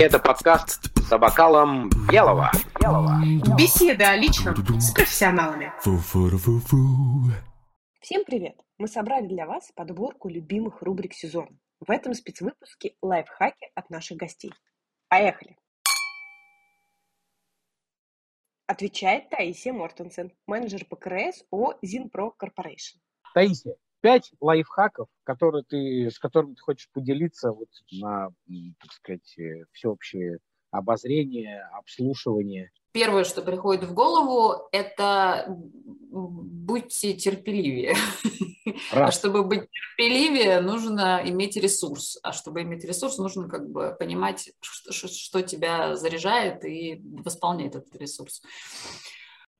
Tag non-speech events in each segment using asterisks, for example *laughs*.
Это подкаст за бокалом белого. белого. Беседы о личном с профессионалами. Всем привет! Мы собрали для вас подборку любимых рубрик сезона. В этом спецвыпуске лайфхаки от наших гостей. Поехали! Отвечает Таисия Мортенсен, менеджер ПКРС ООО Зинпро Корпорейшн. Таисия, пять лайфхаков, которые ты, с которыми ты хочешь поделиться вот на, так сказать, э, всеобщее обозрение, обслушивание. Первое, что приходит в голову, это будьте терпеливее. А чтобы быть терпеливее, нужно иметь ресурс. А чтобы иметь ресурс, нужно как бы понимать, что, что тебя заряжает и восполнять этот ресурс.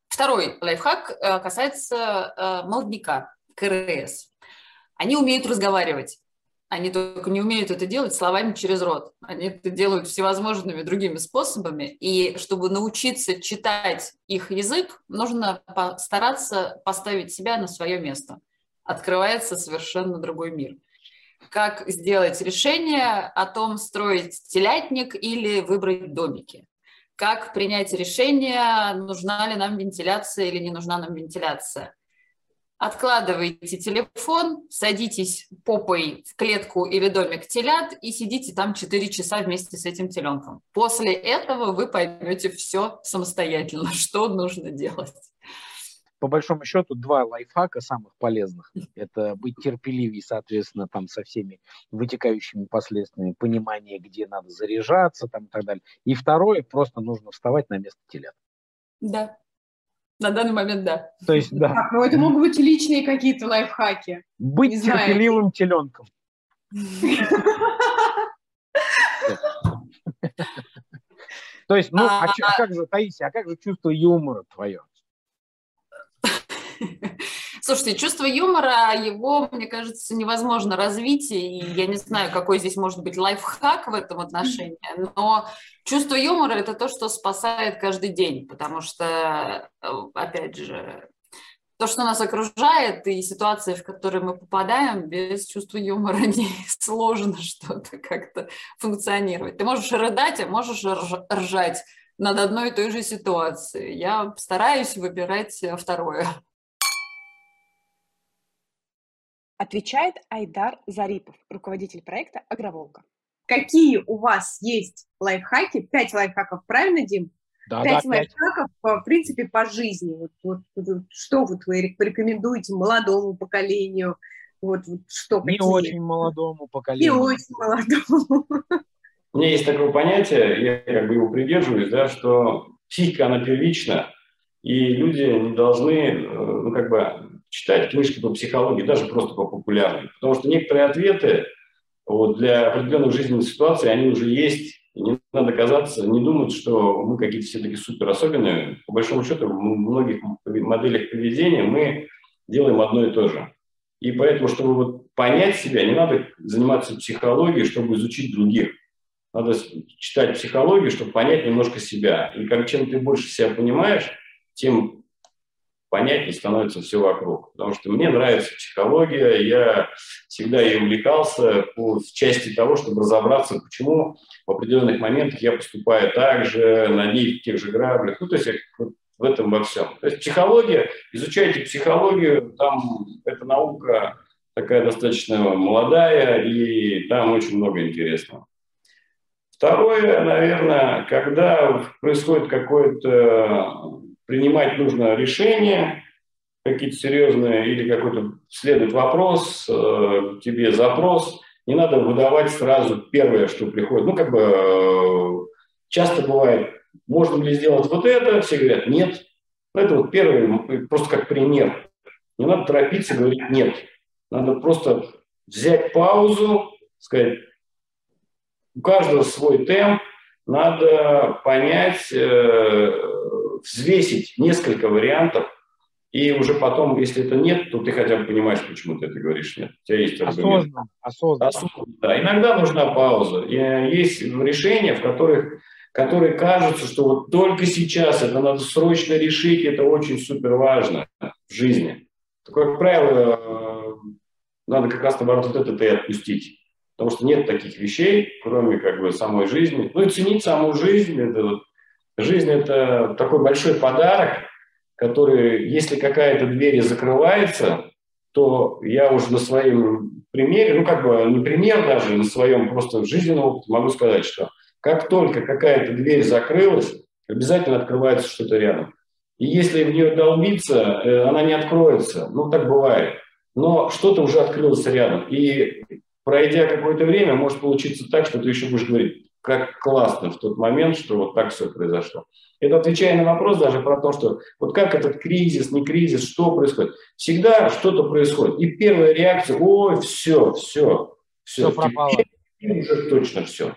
Второй лайфхак э, касается э, молодняка, КРС. Они умеют разговаривать. Они только не умеют это делать словами через рот. Они это делают всевозможными другими способами. И чтобы научиться читать их язык, нужно стараться поставить себя на свое место. Открывается совершенно другой мир. Как сделать решение о том, строить телятник или выбрать домики. Как принять решение, нужна ли нам вентиляция или не нужна нам вентиляция откладываете телефон, садитесь попой в клетку или домик телят и сидите там 4 часа вместе с этим теленком. После этого вы поймете все самостоятельно, *laughs* что нужно делать. По большому счету, два лайфхака самых полезных. Это быть терпеливее, соответственно, там со всеми вытекающими последствиями, понимание, где надо заряжаться там, и так далее. И второе, просто нужно вставать на место телят. Да. На данный момент, да. То есть, да. Так, ну это могут быть личные какие-то лайфхаки. Быть Не терпеливым знаю. теленком. То есть, ну, а, а как же, Таисия, а как же чувство юмора твое? *laughs* Слушайте, чувство юмора, его, мне кажется, невозможно развить, и я не знаю, какой здесь может быть лайфхак в этом отношении, но чувство юмора – это то, что спасает каждый день, потому что, э, опять же, то, что нас окружает, и ситуации, в которые мы попадаем, без чувства юмора *laughs* не сложно что-то как-то функционировать. Ты можешь рыдать, а можешь ржать над одной и той же ситуацией. Я стараюсь выбирать второе. Отвечает Айдар Зарипов, руководитель проекта «Агроволга». Какие у вас есть лайфхаки? Пять лайфхаков, правильно, Дим? Да, пять да, лайфхаков, в принципе, по жизни. Вот, вот, вот, что вот вы порекомендуете молодому поколению? Вот, вот что Не какие? очень молодому поколению. Не очень молодому. У меня есть такое понятие, я как бы его придерживаюсь, да, что психика, она первична, и люди не должны, э, ну, как бы, читать книжки по психологии, даже просто по популярной. Потому что некоторые ответы вот, для определенных жизненных ситуаций, они уже есть. И не надо казаться, не думать, что мы какие-то все таки супер особенные. По большому счету, в многих моделях поведения мы делаем одно и то же. И поэтому, чтобы вот понять себя, не надо заниматься психологией, чтобы изучить других. Надо читать психологию, чтобы понять немножко себя. И как чем ты больше себя понимаешь, тем понятнее становится все вокруг. Потому что мне нравится психология, я всегда ей увлекался по, в части того, чтобы разобраться, почему в определенных моментах я поступаю так же, на в тех же граблях. Ну, то есть в этом во всем. То есть психология, изучайте психологию, там эта наука такая достаточно молодая, и там очень много интересного. Второе, наверное, когда происходит какое-то принимать нужно решение, какие-то серьезные, или какой-то следует вопрос, э, тебе запрос, не надо выдавать сразу первое, что приходит. Ну, как бы э, часто бывает, можно ли сделать вот это, все говорят нет. Ну, это вот первый, просто как пример. Не надо торопиться говорить нет. Надо просто взять паузу, сказать, у каждого свой темп, надо понять, э, взвесить несколько вариантов, и уже потом, если это нет, то ты хотя бы понимаешь, почему ты это говоришь нет. У тебя есть аргумент. Осознанно. Осознанно. Осознанно. Да. Иногда нужна пауза. И есть решения, в которых которые кажутся, что вот только сейчас это надо срочно решить, это очень супер важно в жизни. Такое, как правило, надо как раз наоборот вот это и отпустить. Потому что нет таких вещей, кроме как бы самой жизни. Ну и ценить саму жизнь. Это вот, жизнь – это такой большой подарок, который, если какая-то дверь закрывается, то я уже на своем примере, ну как бы не пример даже, на своем просто жизненном опыте могу сказать, что как только какая-то дверь закрылась, обязательно открывается что-то рядом. И если в нее долбиться, э, она не откроется. Ну, так бывает. Но что-то уже открылось рядом. И пройдя какое-то время, может получиться так, что ты еще будешь говорить, как классно в тот момент, что вот так все произошло. Это отвечая на вопрос даже про то, что вот как этот кризис, не кризис, что происходит. Всегда что-то происходит. И первая реакция, ой, все, все, все, все пропало. Теперь уже точно все.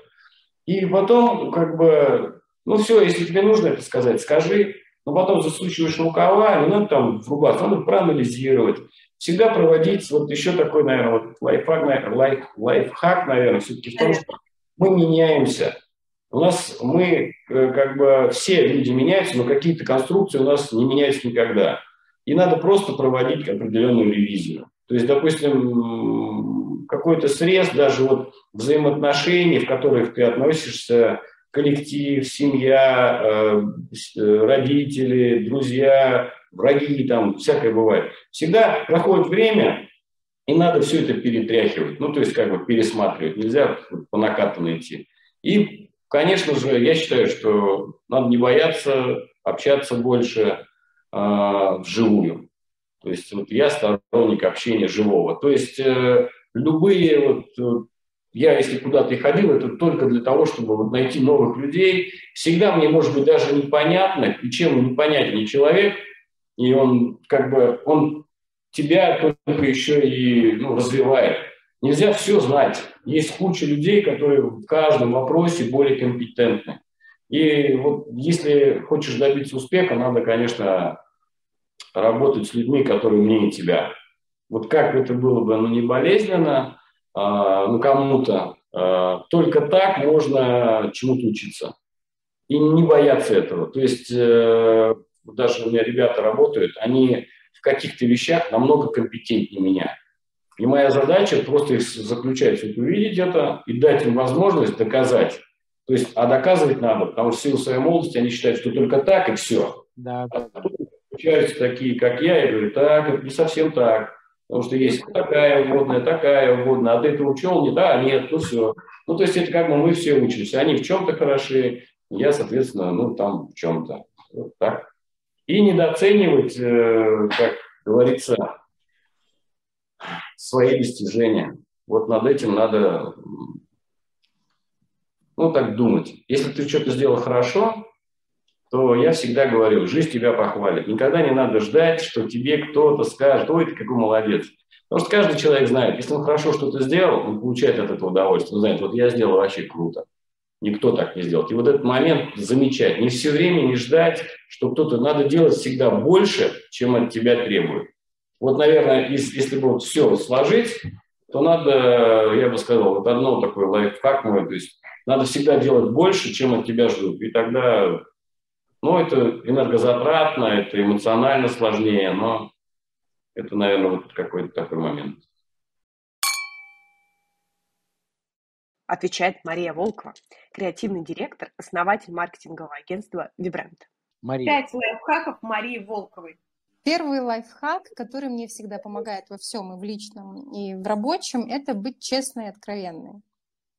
И потом, как бы, ну все, если тебе нужно это сказать, скажи, но потом засучиваешь рукава, не надо там врубаться, надо проанализировать, всегда проводить, вот еще такой, наверное, вот лайфхак, наверное, лайф, лайфхак, наверное, все-таки в том, что мы меняемся. У нас мы, э, как бы, все люди меняются, но какие-то конструкции у нас не меняются никогда. И надо просто проводить определенную ревизию. То есть, допустим, какой-то срез даже вот взаимоотношений, в которых ты относишься, коллектив, семья, э, э, родители, друзья, враги, там всякое бывает. Всегда проходит время, и надо все это перетряхивать, ну, то есть как бы пересматривать, нельзя по накатанной идти. И, конечно же, я считаю, что надо не бояться общаться больше э, вживую. То есть вот я сторонник общения живого. То есть э, любые вот я, если куда-то и ходил, это только для того, чтобы вот найти новых людей. Всегда мне, может быть, даже непонятно, и чем непонятнее человек, и он как бы, он тебя только еще и ну, развивает. Нельзя все знать. Есть куча людей, которые в каждом вопросе более компетентны. И вот если хочешь добиться успеха, надо, конечно, работать с людьми, которые умнее тебя. Вот как это было бы, ну, не болезненно, а, ну, кому-то, а, только так можно чему-то учиться. И не бояться этого. То есть э, даже у меня rебята работают, они в каких-то вещах намного компетентнее меня. И моя задача просто заключается увидеть это и дать им возможность доказать. То есть, а доказывать надо, потому что в силу своей молодости они считают, что только так и все. Да, да, да. Получаются такие, как я, и говорю, так, это не совсем так. Потому что есть такая вводная, такая вводная, а ты это учел? Не, да, нет, ну все. Ну, то есть это как бы мы все учимся. Они в чем-то хороши, я, соответственно, ну, там в чем-то. Вот так. И недооценивать, э, как говорится, свои достижения. Вот над этим надо, ну, так думать. Если ты что-то сделал хорошо, то я всегда говорю, жизнь тебя похвалит. Никогда не надо ждать, что тебе кто-то скажет, ой, ты какой молодец. Потому что каждый человек знает, если он хорошо что-то сделал, он получает от этого удовольствие. Он знает, вот я сделал вообще круто. Никто так не сделал. И вот этот момент замечать. Не все время не ждать, что кто-то... Надо делать всегда больше, чем от тебя требует. Вот, наверное, если, бы вот все сложить, то надо, я бы сказал, вот одно такое лайфхак мой, то есть надо всегда делать больше, чем от тебя ждут. И тогда ну, это энергозатратно, это эмоционально сложнее, но это, наверное, вот какой-то такой момент. Отвечает Мария Волкова, креативный директор, основатель маркетингового агентства «Вибрант». Мария. Пять лайфхаков Марии Волковой. Первый лайфхак, который мне всегда помогает во всем, и в личном, и в рабочем, это быть честной и откровенной.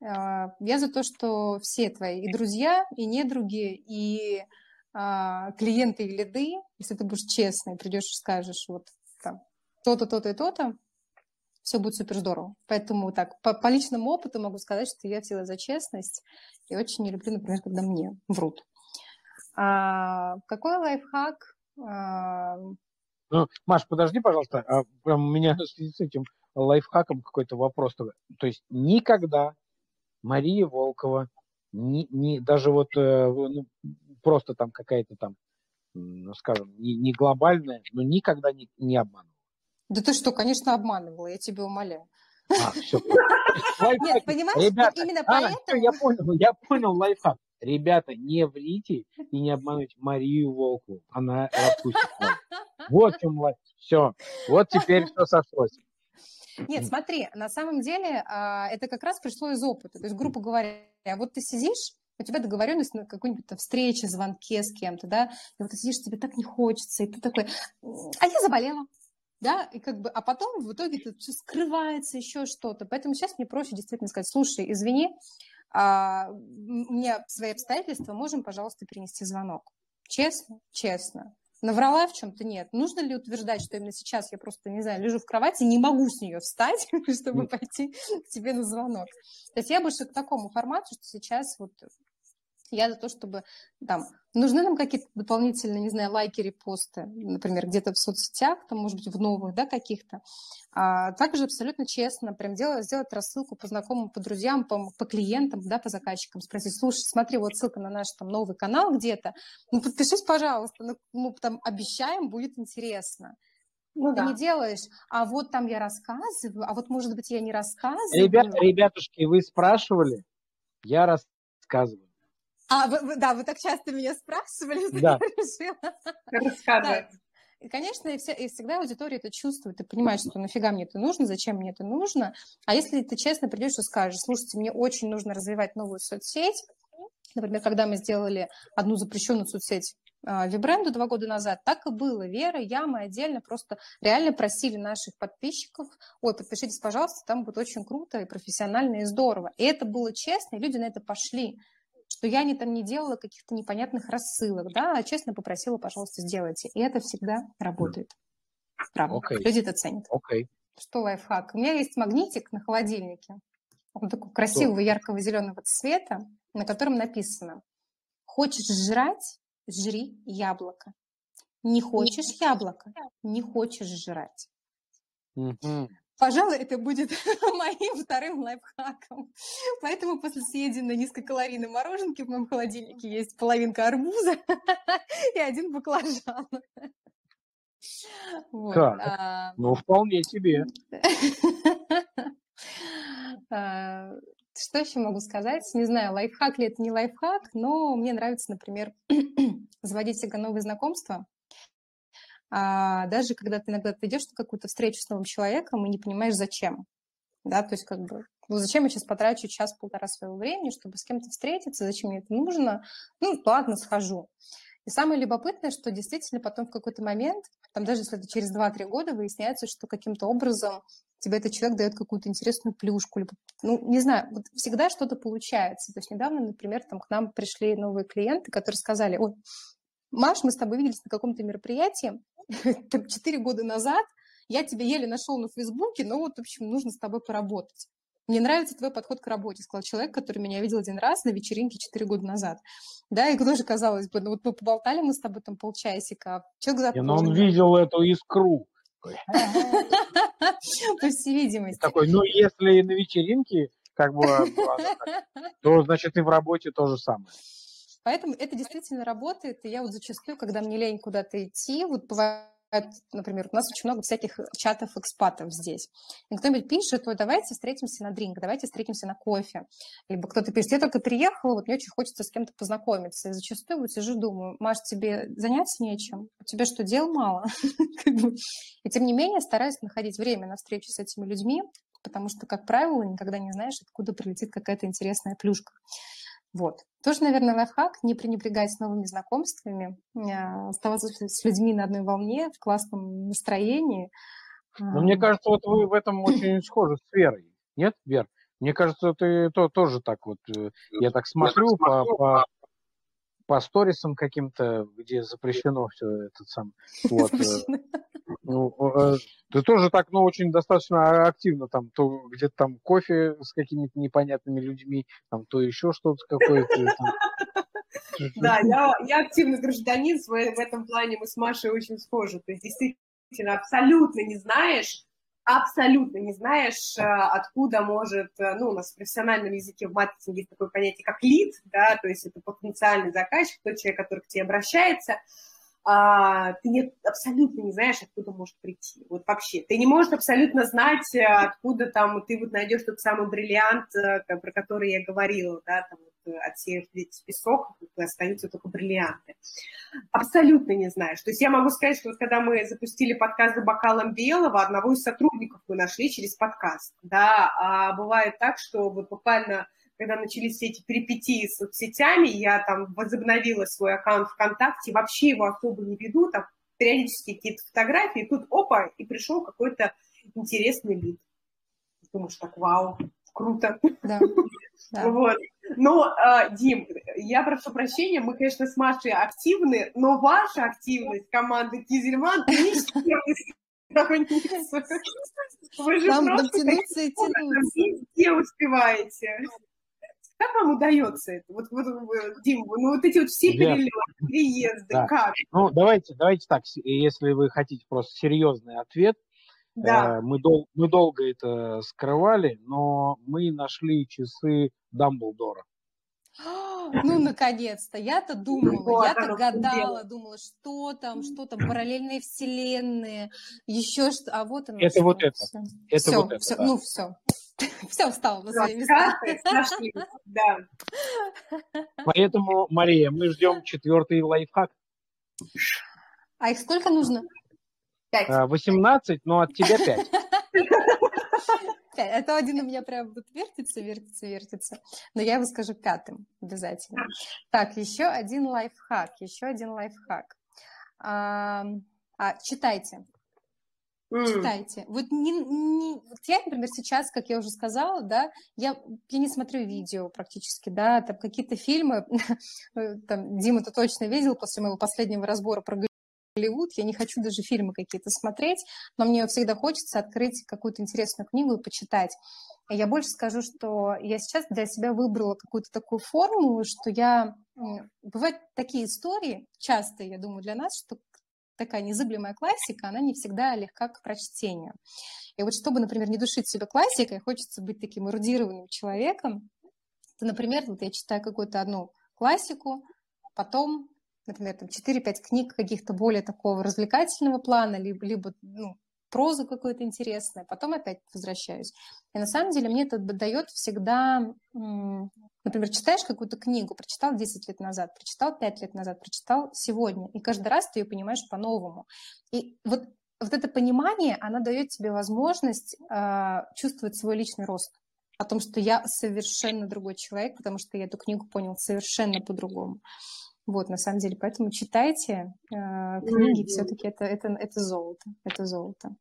А, я за то, что все твои и друзья, и недруги, и а, клиенты и лиды, если ты будешь честный, придешь и скажешь вот там то-то, то-то и то-то, все будет супер здорово. Поэтому так, по, по личному опыту могу сказать, что я всегда за честность и очень не люблю, например, когда мне врут. А, какой лайфхак? А... Ну, Маш, подожди, пожалуйста, а, прям у меня *laughs* с этим лайфхаком какой-то вопрос. То есть никогда Мария Волкова, не, не, даже вот э, ну, просто там какая-то там, ну, скажем, не, не глобальная, но никогда не, не обманывала. Да ты что, конечно, обманывала, я тебя умоляю. А, все. *laughs* Нет, понимаешь, Ребята, именно а, поэтому... я понял, я понял лайфхак. Ребята, не врите и не обманывайте Марию Волку. Она распустит вас. Вот в чем лайф. Все. Вот теперь все сошлось. Нет, смотри, на самом деле а, это как раз пришло из опыта. То есть, грубо говоря, вот ты сидишь, у тебя договоренность на какой-нибудь встрече, звонке с кем-то, да, и вот ты сидишь, тебе так не хочется, и ты такой, а я заболела, да, и как бы, а потом в итоге это все скрывается, еще что-то. Поэтому сейчас мне проще действительно сказать, слушай, извини, а, у меня свои обстоятельства, можем, пожалуйста, перенести звонок. Честно? Честно. Наврала в чем-то? Нет. Нужно ли утверждать, что именно сейчас я просто, не знаю, лежу в кровати, не могу с нее встать, *laughs* чтобы пойти к тебе на звонок? То есть я больше к такому формату, что сейчас вот я за то, чтобы там нужны нам какие-то дополнительные, не знаю, лайки, репосты, например, где-то в соцсетях, там, может быть, в новых, да, каких-то. А также абсолютно честно прям делать, сделать рассылку по знакомым, по друзьям, по, по клиентам, да, по заказчикам, спросить, слушай, смотри, вот ссылка на наш там новый канал где-то, ну, подпишись, пожалуйста, ну, мы там обещаем, будет интересно. Ну, ты да. не делаешь, а вот там я рассказываю, а вот, может быть, я не рассказываю. Ребята, ребятушки, вы спрашивали? Я рассказываю. А, вы, вы, да, вы так часто меня спрашивали, *laughs* что да. я решила. И, конечно, и, все, и всегда аудитория это чувствует и понимает, что нафига мне это нужно, зачем мне это нужно. А если ты честно придешь и скажешь, слушайте, мне очень нужно развивать новую соцсеть, например, когда мы сделали одну запрещенную соцсеть а, Вибренду два года назад, так и было. Вера, я, мы отдельно просто реально просили наших подписчиков, ой, подпишитесь, пожалуйста, там будет очень круто и профессионально, и здорово. И это было честно, и люди на это пошли что я не, там не делала каких-то непонятных рассылок, да, а честно попросила, пожалуйста, сделайте. И это всегда работает. Правда. Okay. Люди это ценят. Okay. Что лайфхак? У меня есть магнитик на холодильнике. Он такого красивого яркого зеленого цвета, на котором написано «Хочешь жрать? Жри яблоко. Не хочешь яблоко? Не хочешь жрать». Пожалуй, это будет *laughs* моим вторым лайфхаком. Поэтому после съеденной низкокалорийной мороженки в моем холодильнике есть половинка арбуза *laughs* и один баклажан. Вот. Так, а... ну вполне себе. *laughs* А, что еще могу сказать? Не знаю, лайфхак ли это не лайфхак, но мне нравится, например, *clears throat* заводить всегда новые знакомства а даже когда ты иногда идешь на какую-то встречу с новым человеком и не понимаешь, зачем. Да, то есть как бы, ну зачем я сейчас потрачу час-полтора своего времени, чтобы с кем-то встретиться, зачем мне это нужно? Ну, ладно, схожу. И самое любопытное, что действительно потом в какой-то момент, там даже если это через 2-3 года выясняется, что каким-то образом тебе этот человек дает какую-то интересную плюшку, либо, ну, не знаю, вот всегда что-то получается. То есть недавно, например, там к нам пришли новые клиенты, которые сказали, ой, Маш, мы с тобой виделись на каком-то мероприятии *laughs* четыре года назад, я тебя еле нашел на Фейсбуке, но вот, в общем, нужно с тобой поработать. Мне нравится твой подход к работе, сказал человек, который меня видел один раз на вечеринке четыре года назад. Да, и тоже казалось бы, ну вот мы поболтали мы с тобой там полчасика, а человек запомнил. Но он видел эту искру. *laughs* По всей видимости. Такой, ну если на вечеринке, как бы, *laughs* то значит и в работе то же самое. Поэтому это действительно работает. И я вот зачастую, когда мне лень куда-то идти, вот бывает например, у нас очень много всяких чатов экспатов здесь. И кто-нибудь пишет, ой, давайте встретимся на дринг, давайте встретимся на кофе. Либо кто-то пишет, я только приехала, вот мне очень хочется с кем-то познакомиться. И зачастую вот сижу, думаю, Маш, тебе заняться нечем? У тебя что, дел мало? *laughs* И тем не менее стараюсь находить время на встречу с этими людьми, потому что, как правило, никогда не знаешь, откуда прилетит какая-то интересная плюшка. Вот. Тоже, наверное, лайфхак – не пренебрегать новыми знакомствами, а, оставаться с людьми на одной волне, в классном настроении. Но мне кажется, вот вы в этом очень схожи с Верой. Нет, Вер? Мне кажется, ты то, тоже так вот, э, я так смотрю по, по, по сторисам каким-то, где запрещено все это сам. Вот. Э, ну, э, ты тоже так, ну, очень достаточно активно там, то где-то там кофе с какими-то непонятными людьми, там то еще что-то какое-то. *laughs* Да, я, активный гражданин, в, в этом плане мы с Машей очень схожи. То есть действительно абсолютно не знаешь, абсолютно не знаешь, э, откуда может, э, ну, у нас в профессиональном языке в маркетинге есть такое понятие, как лид, да, то есть это потенциальный заказчик, тот человек, который к тебе обращается, а, ты не, абсолютно не знаешь, откуда может прийти. Вот вообще. Ты не можешь абсолютно знать, э, откуда там ты вот найдешь тот самый бриллиант, про который я говорила, да, там, отсеяв весь песок, остаются только бриллианты. Абсолютно не знаешь. То есть я могу сказать, что вот когда мы запустили подкаст «За бокалом белого», одного из сотрудников мы нашли через подкаст, да, а бывает так, что вот буквально когда начались все эти перипетии с соцсетями, я там возобновила свой аккаунт ВКонтакте, вообще его особо не веду, там периодически какие-то фотографии, и тут опа, и пришел какой-то интересный вид. Думаешь, так, вау, круто. Да. да. Вот. Но, э, Дим, я прошу прощения, мы, конечно, с Машей активны, но ваша активность команды Кизельман чем *laughs* Вы же Вам просто тянуться и тянуться. Везде успеваете. Как вам удается это? Вот, вот Дим, ну вот эти вот все перелеты, переезды, да. как? Ну, давайте, давайте так, если вы хотите просто серьезный ответ, да. Э, мы, дол- мы долго это скрывали, но мы нашли часы Дамблдора. *gasps* Ну, наконец-то. Я-то думала, я-то гадала, думала, что там, что там, параллельные вселенные, еще что. А вот оно. Это все. вот это. Все. Это все, вот это. Все, да. Ну, все. *laughs* Все встало на свои места. Да. Поэтому, Мария, мы ждем четвертый лайфхак. А их сколько нужно? Пять. 18, а, но от тебя пять. *laughs* Это один у меня прям вот вертится, вертится, вертится. Но я его скажу пятым обязательно. Так, еще один лайфхак, еще один лайфхак. А, а, читайте. Читайте. Вот, не, не, вот я, например, сейчас, как я уже сказала, да, я, я не смотрю видео практически, да, там какие-то фильмы, *laughs* э, там, Дима, ты точно видел после моего последнего разбора про Голливуд, я не хочу даже фильмы какие-то смотреть, но мне всегда хочется открыть какую-то интересную книгу и почитать. Я больше скажу, что я сейчас для себя выбрала какую-то такую формулу, что я... Бывают такие истории, часто, я думаю, для нас, что такая незыблемая классика, она не всегда легка к прочтению. И вот чтобы, например, не душить себя классикой, хочется быть таким эрудированным человеком, то, например, вот я читаю какую-то одну классику, потом например, там 4-5 книг каких-то более такого развлекательного плана, либо, либо ну, прозу какую-то интересную, потом опять возвращаюсь. И на самом деле мне это дает всегда, например, читаешь какую-то книгу, прочитал 10 лет назад, прочитал 5 лет назад, прочитал сегодня, и каждый раз ты ее понимаешь по-новому. И вот, вот это понимание, оно дает тебе возможность э, чувствовать свой личный рост о том, что я совершенно другой человек, потому что я эту книгу понял совершенно по-другому. Вот, на самом деле, поэтому читайте э, книги, mm-hmm. все-таки это, это, это золото, это золото.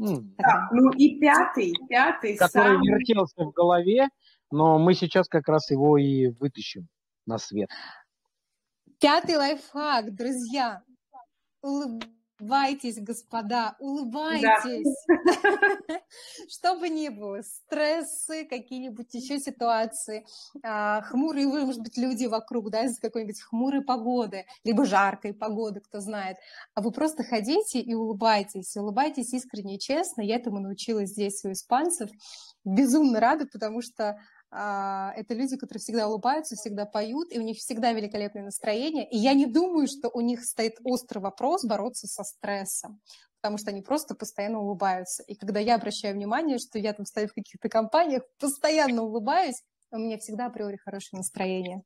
Mm. Да, ну и пятый, пятый Который самый... вертелся в голове, но мы сейчас как раз его и вытащим на свет. Пятый лайфхак, друзья. Улыбайтесь, господа, улыбайтесь. Да. *laughs* *laughs* Что бы ни было, стрессы, какие-нибудь еще ситуации, а, хмурые, может быть, люди вокруг, да, из какой-нибудь хмурой погоды, либо жаркой погоды, кто знает. А вы просто ходите и улыбайтесь, улыбайтесь искренне и честно. Я этому научилась здесь у испанцев. Безумно рада, потому что это люди, которые всегда улыбаются, всегда поют, и у них всегда великолепное настроение. И я не думаю, что у них стоит острый вопрос бороться со стрессом, потому что они просто постоянно улыбаются. И когда я обращаю внимание, что я там стою в каких-то компаниях, постоянно улыбаюсь, у меня всегда априори хорошее настроение.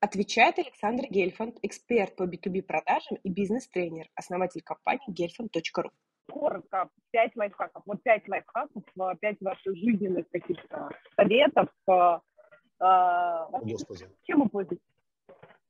Отвечает Александр Гельфанд, эксперт по B2B продажам и бизнес-тренер, основатель компании gelfand.ru коротко, пять лайфхаков. Вот пять лайфхаков, э, пять ваших жизненных каких-то советов. Э, э, Господи. Чем вы пользуетесь?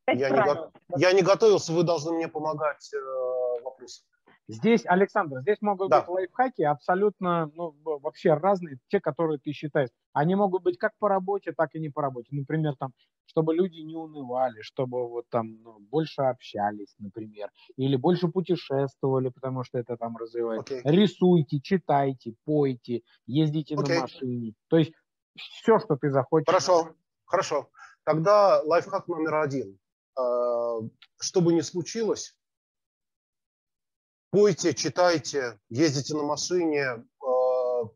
Я не, го... я не готовился, вы должны мне помогать э, вопросом. Здесь, Александр, здесь могут да. быть лайфхаки абсолютно, ну, вообще разные, те, которые ты считаешь. Они могут быть как по работе, так и не по работе. Например, там, чтобы люди не унывали, чтобы вот там ну, больше общались, например, или больше путешествовали, потому что это там развивает. Okay. Рисуйте, читайте, пойте, ездите okay. на машине. То есть все, что ты захочешь. Хорошо, хорошо. Тогда лайфхак номер один. А, что бы ни случилось, пойте, читайте, ездите на машине, э,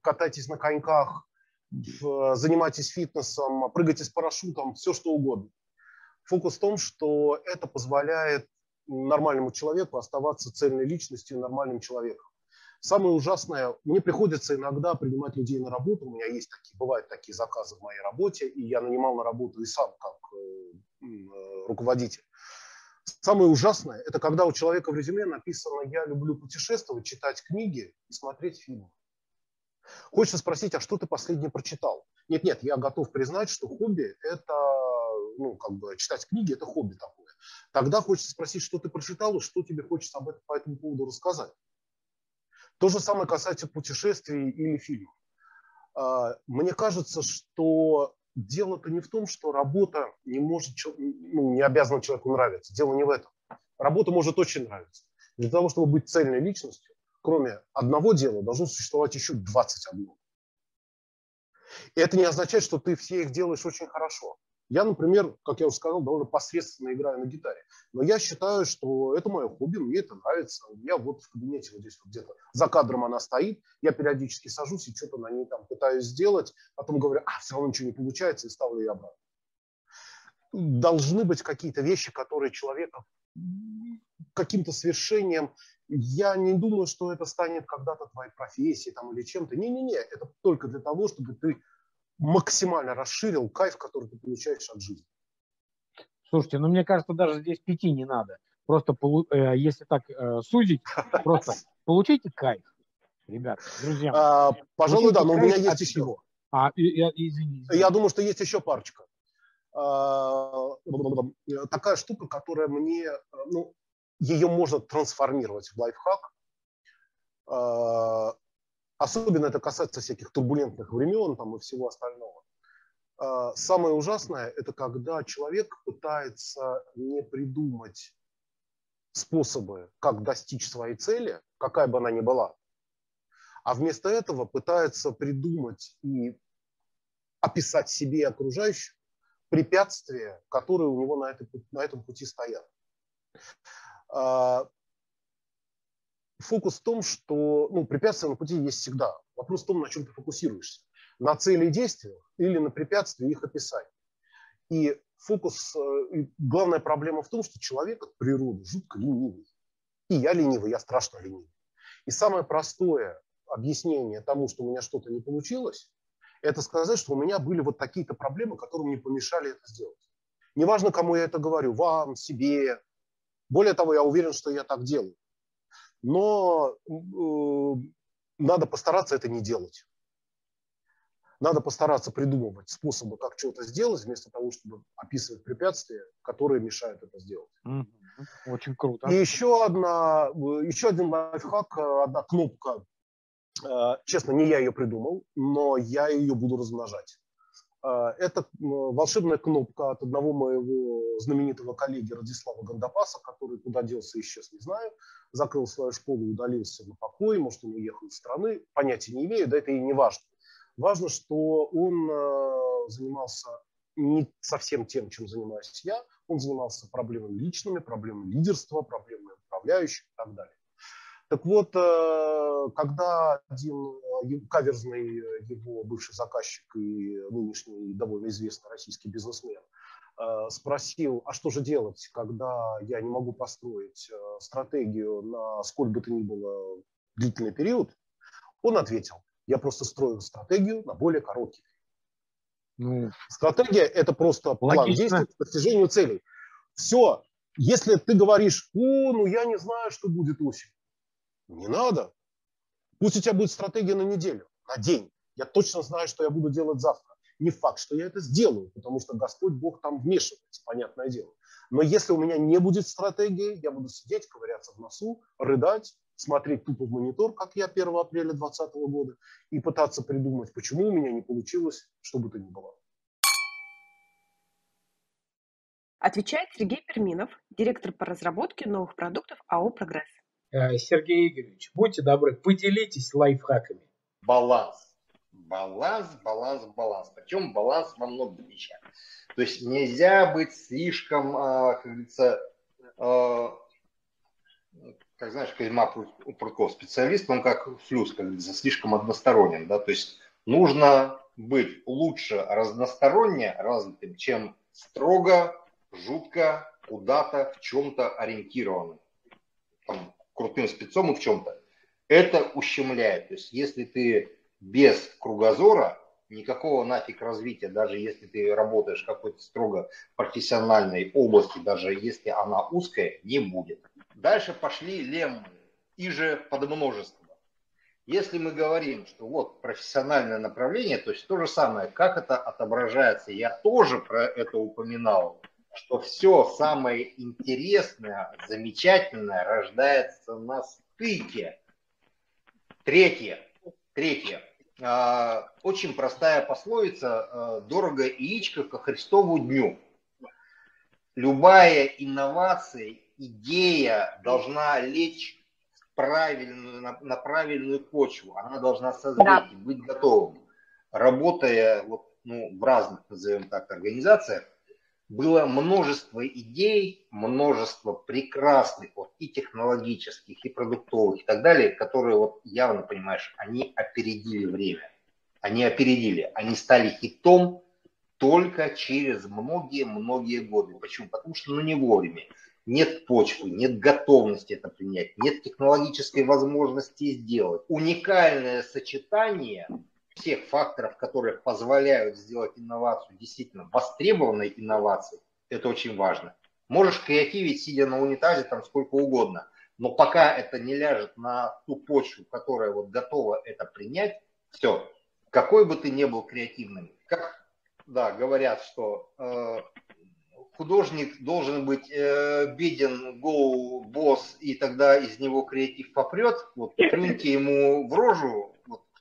катайтесь на коньках, занимайтесь фитнесом, прыгайте с парашютом, все что угодно. Фокус в том, что это позволяет нормальному человеку оставаться цельной личностью, нормальным человеком. Самое ужасное, мне приходится иногда принимать людей на работу. У меня есть такие, бывают такие заказы в моей работе, и я нанимал на работу и сам как э, э, руководитель. Самое ужасное – это когда у человека в резюме написано «я люблю путешествовать, читать книги и смотреть фильмы». Хочется спросить, а что ты последнее прочитал? Нет-нет, я готов признать, что хобби – это, ну, как бы, читать книги – это хобби такое. Тогда хочется спросить, что ты прочитал и что тебе хочется об этом, по этому поводу рассказать. То же самое касается путешествий или фильмов. А, мне кажется, что дело-то не в том, что работа не может, ну, не обязана человеку нравиться. Дело не в этом. Работа может очень нравиться. Для того, чтобы быть цельной личностью, кроме одного дела, должно существовать еще 21. И это не означает, что ты все их делаешь очень хорошо. Я, например, как я уже сказал, довольно посредственно играю на гитаре. Но я считаю, что это мое хобби, мне это нравится. Я вот в кабинете вот здесь вот где-то за кадром она стоит, я периодически сажусь и что-то на ней там пытаюсь сделать, потом говорю, а, все равно ничего не получается, и ставлю ее обратно. Должны быть какие-то вещи, которые человека каким-то свершением, я не думаю, что это станет когда-то твоей профессией там, или чем-то. Не-не-не, это только для того, чтобы ты максимально расширил кайф, который ты получаешь от жизни. Слушайте, ну мне кажется, даже здесь пяти не надо. Просто э, если так э, сузить, *laughs* просто получите кайф, ребят, друзья. А, пожалуй, да, но у меня есть еще. А, я, извини, извини. Я думаю, что есть еще парочка. А, такая штука, которая мне, ну, ее можно трансформировать в лайфхак. А, Особенно это касается всяких турбулентных времен там, и всего остального. А, самое ужасное – это когда человек пытается не придумать способы, как достичь своей цели, какая бы она ни была, а вместо этого пытается придумать и описать себе и окружающим препятствия, которые у него на, на этом пути стоят. Фокус в том, что ну, препятствия на пути есть всегда. Вопрос в том, на чем ты фокусируешься. На цели и действиях или на препятствия их описании. И фокус, э, и главная проблема в том, что человек от природы жутко ленивый. И я ленивый, я страшно ленивый. И самое простое объяснение тому, что у меня что-то не получилось, это сказать, что у меня были вот такие-то проблемы, которые мне помешали это сделать. Неважно, кому я это говорю, вам, себе. Более того, я уверен, что я так делаю но э, надо постараться это не делать. Надо постараться придумывать способы, как что-то сделать, вместо того, чтобы описывать препятствия, которые мешают это сделать. Очень круто. И еще, одна, еще один лайфхак, одна кнопка. Э, честно, не я ее придумал, но я ее буду размножать. Э, это волшебная кнопка от одного моего знаменитого коллеги Радислава Гандапаса, который куда делся, исчез, не знаю закрыл свою школу, удалился на покой, может, он уехал из страны, понятия не имею, да это и не важно. Важно, что он э, занимался не совсем тем, чем занимаюсь я, он занимался проблемами личными, проблемами лидерства, проблемами управляющих и так далее. Так вот, э, когда один э, каверзный его бывший заказчик и нынешний довольно известный российский бизнесмен Э, спросил, а что же делать, когда я не могу построить э, стратегию на сколь бы то ни было длительный период, он ответил, я просто строю стратегию на более короткий ну, Стратегия – это просто план логично. действий к достижению целей. Все. Если ты говоришь, о, ну я не знаю, что будет осенью, не надо. Пусть у тебя будет стратегия на неделю, на день. Я точно знаю, что я буду делать завтра. Не факт, что я это сделаю, потому что Господь Бог там вмешивается, понятное дело. Но если у меня не будет стратегии, я буду сидеть, ковыряться в носу, рыдать, смотреть тупо в монитор, как я 1 апреля 2020 года, и пытаться придумать, почему у меня не получилось, что бы то ни было. Отвечает Сергей Перминов, директор по разработке новых продуктов АО «Прогресс». Э, Сергей Игоревич, будьте добры, поделитесь лайфхаками. Баланс баланс, баланс, баланс. Причем баланс во многих вещах. То есть нельзя быть слишком, а, как говорится, а, как знаешь, Козьма Прудков, специалист, он как флюс, как говорится, слишком односторонним. Да? То есть нужно быть лучше разносторонне развитым, чем строго, жутко, куда-то, в чем-то ориентированным. Крутым спецом и в чем-то. Это ущемляет. То есть если ты без кругозора, никакого нафиг развития, даже если ты работаешь в какой-то строго профессиональной области, даже если она узкая, не будет. Дальше пошли леммы, и же под множество. Если мы говорим, что вот профессиональное направление, то есть то же самое, как это отображается, я тоже про это упоминал, что все самое интересное, замечательное рождается на стыке. Третье. Третье. А, очень простая пословица а, «дорого яичко ко Христову дню». Любая инновация, идея должна лечь правильную, на, на правильную почву. Она должна созреть да. и быть готовым. Работая вот, ну, в разных, назовем так, организациях, было множество идей, множество прекрасных вот, и технологических, и продуктовых, и так далее, которые, вот явно понимаешь, они опередили время. Они опередили, они стали хитом только через многие-многие годы. Почему? Потому что ну не вовремя нет почвы, нет готовности это принять, нет технологической возможности сделать. Уникальное сочетание всех факторов, которые позволяют сделать инновацию действительно востребованной инновацией, это очень важно. Можешь креативить, сидя на унитазе, там сколько угодно, но пока это не ляжет на ту почву, которая вот готова это принять, все, какой бы ты ни был креативным, как да, говорят, что э, художник должен быть э, беден, go, босс, и тогда из него креатив попрет, вот *laughs* плюньте ему в рожу,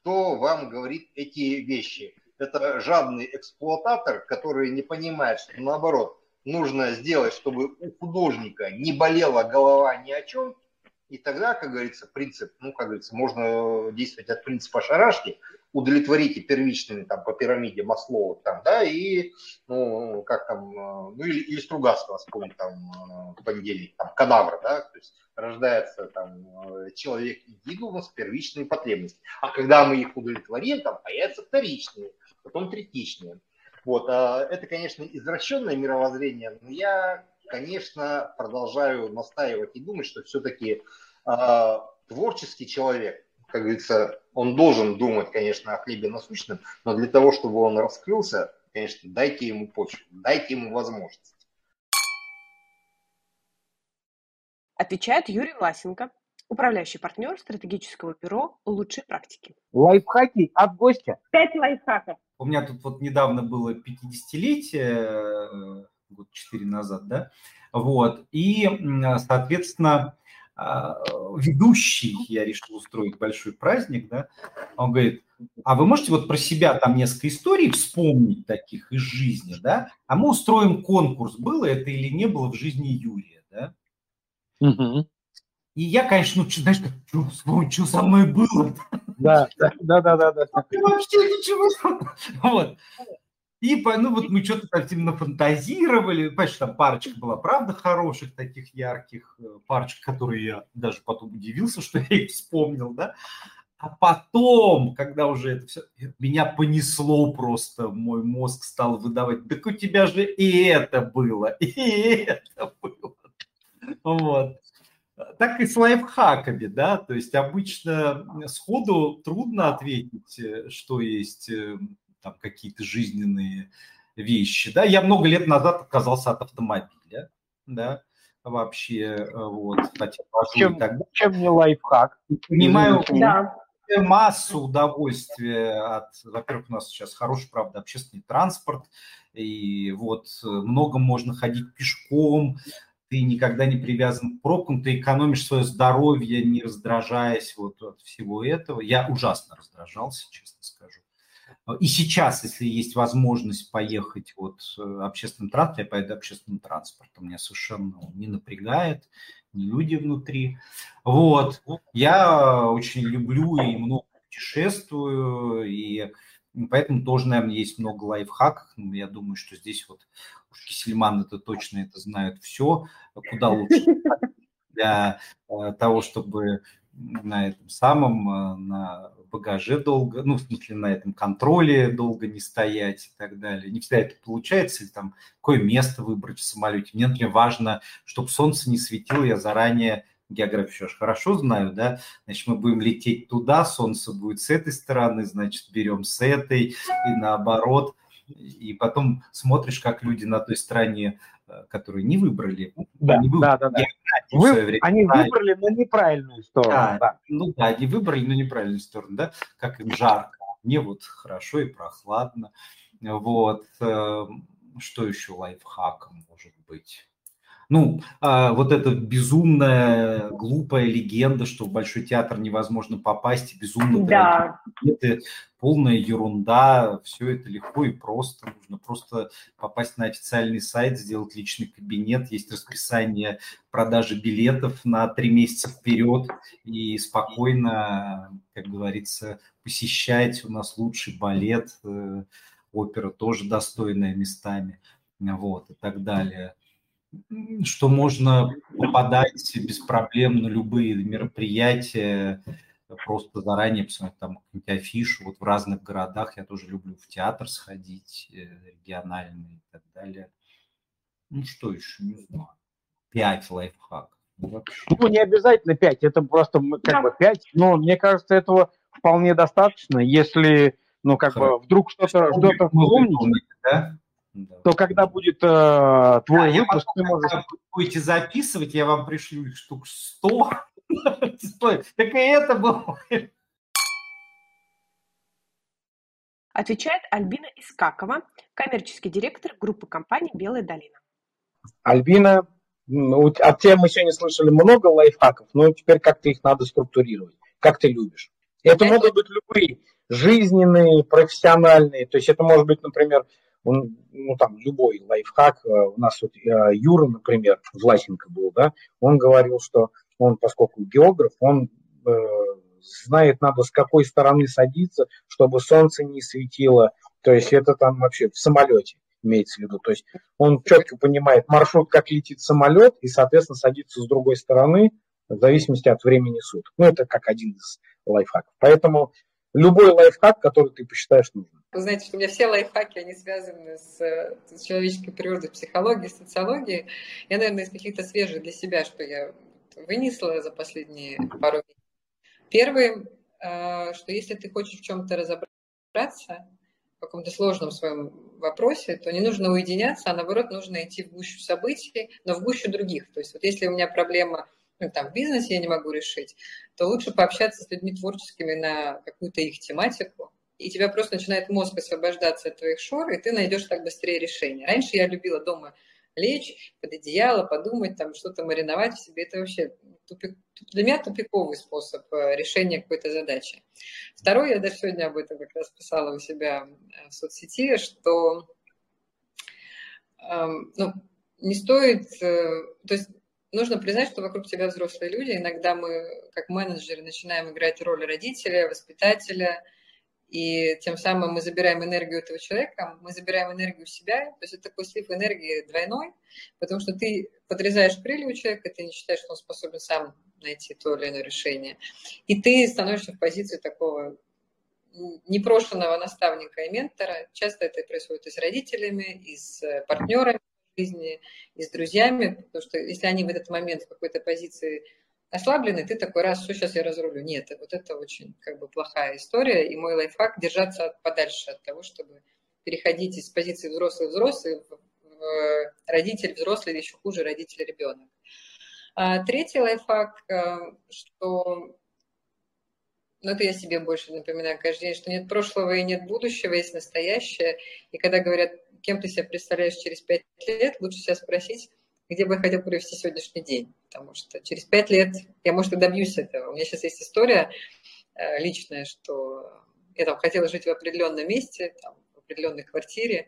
кто вам говорит эти вещи. Это жадный эксплуататор, который не понимает, что наоборот, нужно сделать, чтобы у художника не болела голова ни о чем, и тогда, как говорится, принцип, ну, как говорится, можно действовать от принципа шарашки, удовлетворите первичными там по пирамиде Маслова там, да, и, ну, как там, э, ну, или, или Стругацкого, вспомнить там в э, понедельник, там, кадавр, да, то есть рождается там э, человек индивидуум с первичными потребностями. А когда мы их удовлетворим, там появятся вторичные, потом третичные. Вот, а это, конечно, извращенное мировоззрение, но я, конечно, продолжаю настаивать и думать, что все-таки а, творческий человек, как говорится, он должен думать, конечно, о хлебе насущном, но для того, чтобы он раскрылся, конечно, дайте ему почву, дайте ему возможность. Отвечает Юрий Власенко, управляющий партнер стратегического бюро «Лучшие практики». Лайфхаки от гостя. Пять лайфхаков. У меня тут вот недавно было 50-летие, э, год 4 назад, да, вот, и, соответственно, а, ведущий, я решил устроить большой праздник, да, он говорит, а вы можете вот про себя там несколько историй вспомнить таких из жизни, да, а мы устроим конкурс, было это или не было в жизни Юрия, да. Угу. И я, конечно, ну, знаешь, что, что, что со мной было? Да, да, да, да, да. да. *laughs* Вообще ничего. Вот. И, ну, вот мы что-то так именно фантазировали. Понимаешь, там парочка была, правда, хороших таких ярких э, парочек, которые я даже потом удивился, что я их вспомнил, да. А потом, когда уже это все, меня понесло просто, мой мозг стал выдавать, так у тебя же и это было, и это было. Вот. Так и с лайфхаками, да, то есть обычно сходу трудно ответить, э, что есть э, там какие-то жизненные вещи. Да, я много лет назад отказался от автомобиля, да, вообще, э, вот, хотя чем, так чем не лайфхак? Понимаю, да. массу удовольствия от, во-первых, у нас сейчас хороший, правда, общественный транспорт, и вот э, много можно ходить пешком, ты никогда не привязан к пробкам, ты экономишь свое здоровье, не раздражаясь вот от всего этого. Я ужасно раздражался, честно скажу. И сейчас, если есть возможность поехать вот э, общественным транспортом, я поеду общественным транспортом. Меня совершенно не напрягает, не люди внутри. Вот. Я очень люблю и много путешествую, и поэтому тоже, наверное, есть много лайфхаков. Я думаю, что здесь вот Кисельман это точно это знает все, куда лучше *laughs* для э, того, чтобы на этом самом, э, на багаже долго, ну, в смысле, на этом контроле долго не стоять и так далее. Не всегда это получается, или там какое место выбрать в самолете. Мне, например, важно, чтобы солнце не светило, я заранее географию сейчас хорошо знаю, да, значит, мы будем лететь туда, солнце будет с этой стороны, значит, берем с этой и наоборот. И потом смотришь, как люди на той стороне, э, которые не выбрали, да, не да, да, да. Вы, они выбрали, но неправильную сторону. Да, да. Ну да, они выбрали, но неправильную сторону, да, как им жарко. Мне вот хорошо и прохладно. Вот. Эм, что еще лайфхаком может быть? Ну, а, вот эта безумная, глупая легенда, что в Большой театр невозможно попасть, безумно да. это полная ерунда, все это легко и просто. Нужно просто попасть на официальный сайт, сделать личный кабинет, есть расписание продажи билетов на три месяца вперед и спокойно, как говорится, посещать. У нас лучший балет, э, опера тоже достойная местами, вот, и так далее что можно попадать без проблем на любые мероприятия, просто заранее посмотреть там какую-нибудь афишу. Вот в разных городах я тоже люблю в театр сходить, э, региональный и так далее. Ну, что еще, не знаю. Пять лайфхаков. Ну, ну, не обязательно пять, это просто как бы пять, но мне кажется, этого вполне достаточно, если, ну, как Хорошо. бы вдруг что-то что-то вспомнить, да? Да. то когда будет э, твой да, выпуск, ты можешь... Будете записывать, я вам пришлю их штук 100. *laughs* Так и это было. Отвечает Альбина Искакова, коммерческий директор группы компаний «Белая долина». Альбина, ну, от тебя мы сегодня слышали много лайфхаков, но теперь как-то их надо структурировать, как ты любишь. Это могут быть любые, жизненные, профессиональные, то есть это может быть, например, он, ну, там, любой лайфхак, э, у нас вот э, Юра, например, Власенко был, да, он говорил, что он, поскольку географ, он э, знает, надо с какой стороны садиться, чтобы солнце не светило, то есть это там вообще в самолете имеется в виду. То есть он четко понимает маршрут, как летит самолет, и, соответственно, садится с другой стороны в зависимости от времени суток. Ну, это как один из лайфхаков. Поэтому любой лайфхак, который ты посчитаешь нужным. Вы знаете, что у меня все лайфхаки, они связаны с, с человеческой природой, психологией, социологией. Я, наверное, из каких-то свежих для себя, что я вынесла за последние пару дней. Первый, э, что если ты хочешь в чем-то разобраться, в каком-то сложном своем вопросе, то не нужно уединяться, а наоборот нужно идти в гущу событий, но в гущу других. То есть вот если у меня проблема ну, там, в бизнесе я не могу решить, то лучше пообщаться с людьми творческими на какую-то их тематику, и тебя просто начинает мозг освобождаться от твоих шор, и ты найдешь так быстрее решение. Раньше я любила дома лечь под одеяло, подумать, там что-то мариновать в себе. Это вообще тупик, для меня тупиковый способ э, решения какой-то задачи. Второй, я даже сегодня об этом как раз писала у себя э, в соцсети, что эм, ну, не стоит, э, то есть нужно признать, что вокруг тебя взрослые люди. Иногда мы, как менеджеры, начинаем играть роль родителя, воспитателя, и тем самым мы забираем энергию этого человека, мы забираем энергию себя, то есть это такой слив энергии двойной, потому что ты подрезаешь крылья у человека, ты не считаешь, что он способен сам найти то или иное решение, и ты становишься в позиции такого непрошенного наставника и ментора. Часто это происходит и с родителями, и с партнерами в жизни, и с друзьями, потому что если они в этот момент в какой-то позиции ослабленный, ты такой раз, что сейчас я разрулю. Нет, вот это очень как бы плохая история. И мой лайфхак – держаться подальше от того, чтобы переходить из позиции взрослый-взрослый в, в родитель взрослый или еще хуже родитель-ребенок. А третий лайфхак, э, что ну, это я себе больше напоминаю каждый день, что нет прошлого и нет будущего, есть настоящее. И когда говорят, кем ты себя представляешь через пять лет, лучше себя спросить, где бы я хотел провести сегодняшний день. Потому что через пять лет я, может, и добьюсь этого. У меня сейчас есть история э, личная, что я там хотела жить в определенном месте, там, в определенной квартире,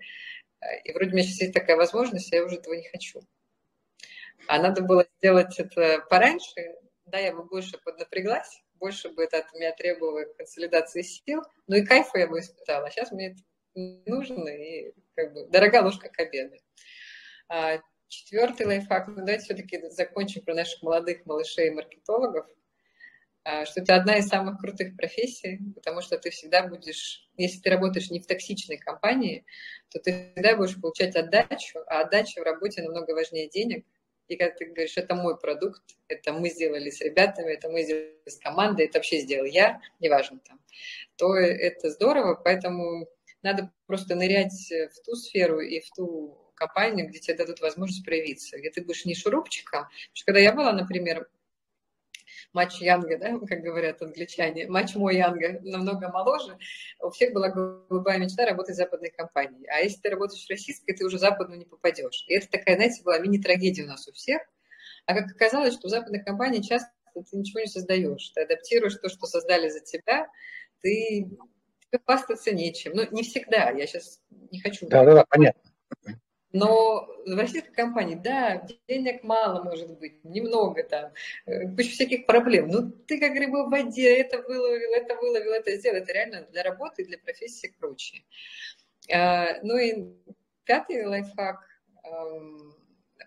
э, и вроде у меня сейчас есть такая возможность, а я уже этого не хочу. А надо было сделать это пораньше, да, я бы больше поднапряглась, больше бы это от меня требовало консолидации сил, но и кайфа я бы испытала. А сейчас мне это нужно, и как бы дорога ложка к обеду. Четвертый лайфхак, ну давайте все-таки закончим про наших молодых малышей маркетологов, а, что это одна из самых крутых профессий, потому что ты всегда будешь, если ты работаешь не в токсичной компании, то ты всегда будешь получать отдачу, а отдача в работе намного важнее денег, и когда ты говоришь, это мой продукт, это мы сделали с ребятами, это мы сделали с командой, это вообще сделал я, неважно там, то это здорово, поэтому надо просто нырять в ту сферу и в ту компанию, где тебе дадут возможность проявиться, где ты будешь не шурупчиком. Потому что когда я была, например, матч Янга, да, как говорят англичане, матч мой Янга намного моложе, у всех была голубая мечта работать в западной компании. А если ты работаешь в российской, ты уже западную не попадешь. И это такая, знаете, была мини-трагедия у нас у всех. А как оказалось, что в западной компании часто ты ничего не создаешь. Ты адаптируешь то, что создали за тебя, ты хвастаться нечем. Ну, не всегда, я сейчас не хочу... Да-да-да, понятно. Но в российской компании, да, денег мало может быть, немного там, э, куча всяких проблем. Ну, ты как рыба в воде, это выловил, это выловил, это сделал. Это реально для работы, для профессии и прочее. А, ну и пятый лайфхак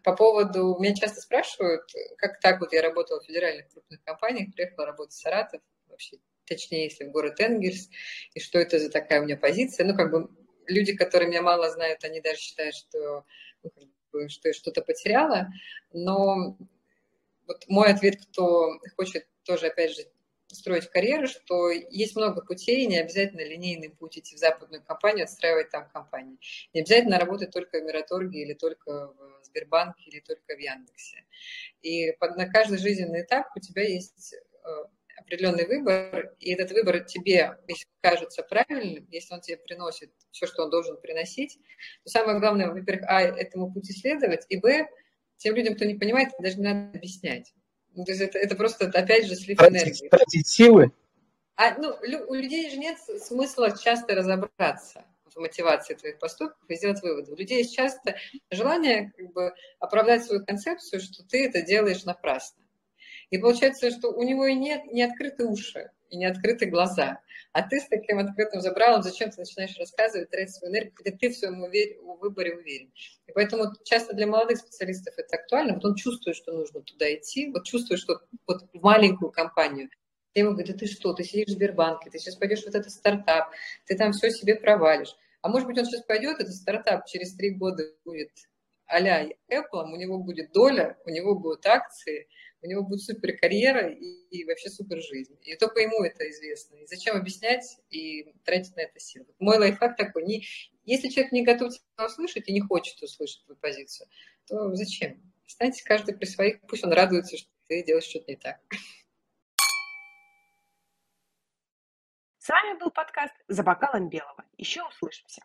по поводу... Меня часто спрашивают, как так вот я работала в федеральных крупных компаниях, приехала работать в Саратов, вообще точнее, если в город Энгельс, и что это за такая у меня позиция. Ну, как бы люди, которые меня мало знают, они даже считают, что, ну, что я что-то потеряла. Но вот мой ответ, кто хочет тоже, опять же, строить карьеру, что есть много путей, не обязательно линейный путь идти в западную компанию, отстраивать там компании. Не обязательно работать только в Мираторге или только в Сбербанке или только в Яндексе. И на каждый жизненный этап у тебя есть э, определенный выбор, и этот выбор тебе, если кажется правильным, если он тебе приносит все, что он должен приносить, то самое главное, во-первых, а, этому пути следовать, и б, тем людям, кто не понимает, даже не надо объяснять. Ну, то есть это, это просто, опять же, слив энергии. Тратить силы? А, ну, у людей же нет смысла часто разобраться в мотивации твоих поступков и сделать выводы. У людей есть часто желание как бы, оправдать свою концепцию, что ты это делаешь напрасно. И получается, что у него и нет не открыты уши, и не открыты глаза. А ты с таким открытым забралом, зачем ты начинаешь рассказывать, тратить свою энергию, когда ты в своем увер... выборе уверен. И поэтому часто для молодых специалистов это актуально, вот он чувствует, что нужно туда идти, вот чувствует, что вот в маленькую компанию. Я ему говорю, да ты что, ты сидишь в Сбербанке, ты сейчас пойдешь в вот этот стартап, ты там все себе провалишь. А может быть, он сейчас пойдет, этот стартап через три года будет а-ля Apple, у него будет доля, у него будут акции, у него будет супер карьера и, и вообще супер жизнь. И только ему это известно. И зачем объяснять и тратить на это силы? Мой лайфхак такой, не, если человек не готов тебя услышать и не хочет услышать твою позицию, то зачем? Останьтесь каждый при своих, пусть он радуется, что ты делаешь что-то не так. С вами был подкаст «За бокалом белого». Еще услышимся.